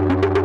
Música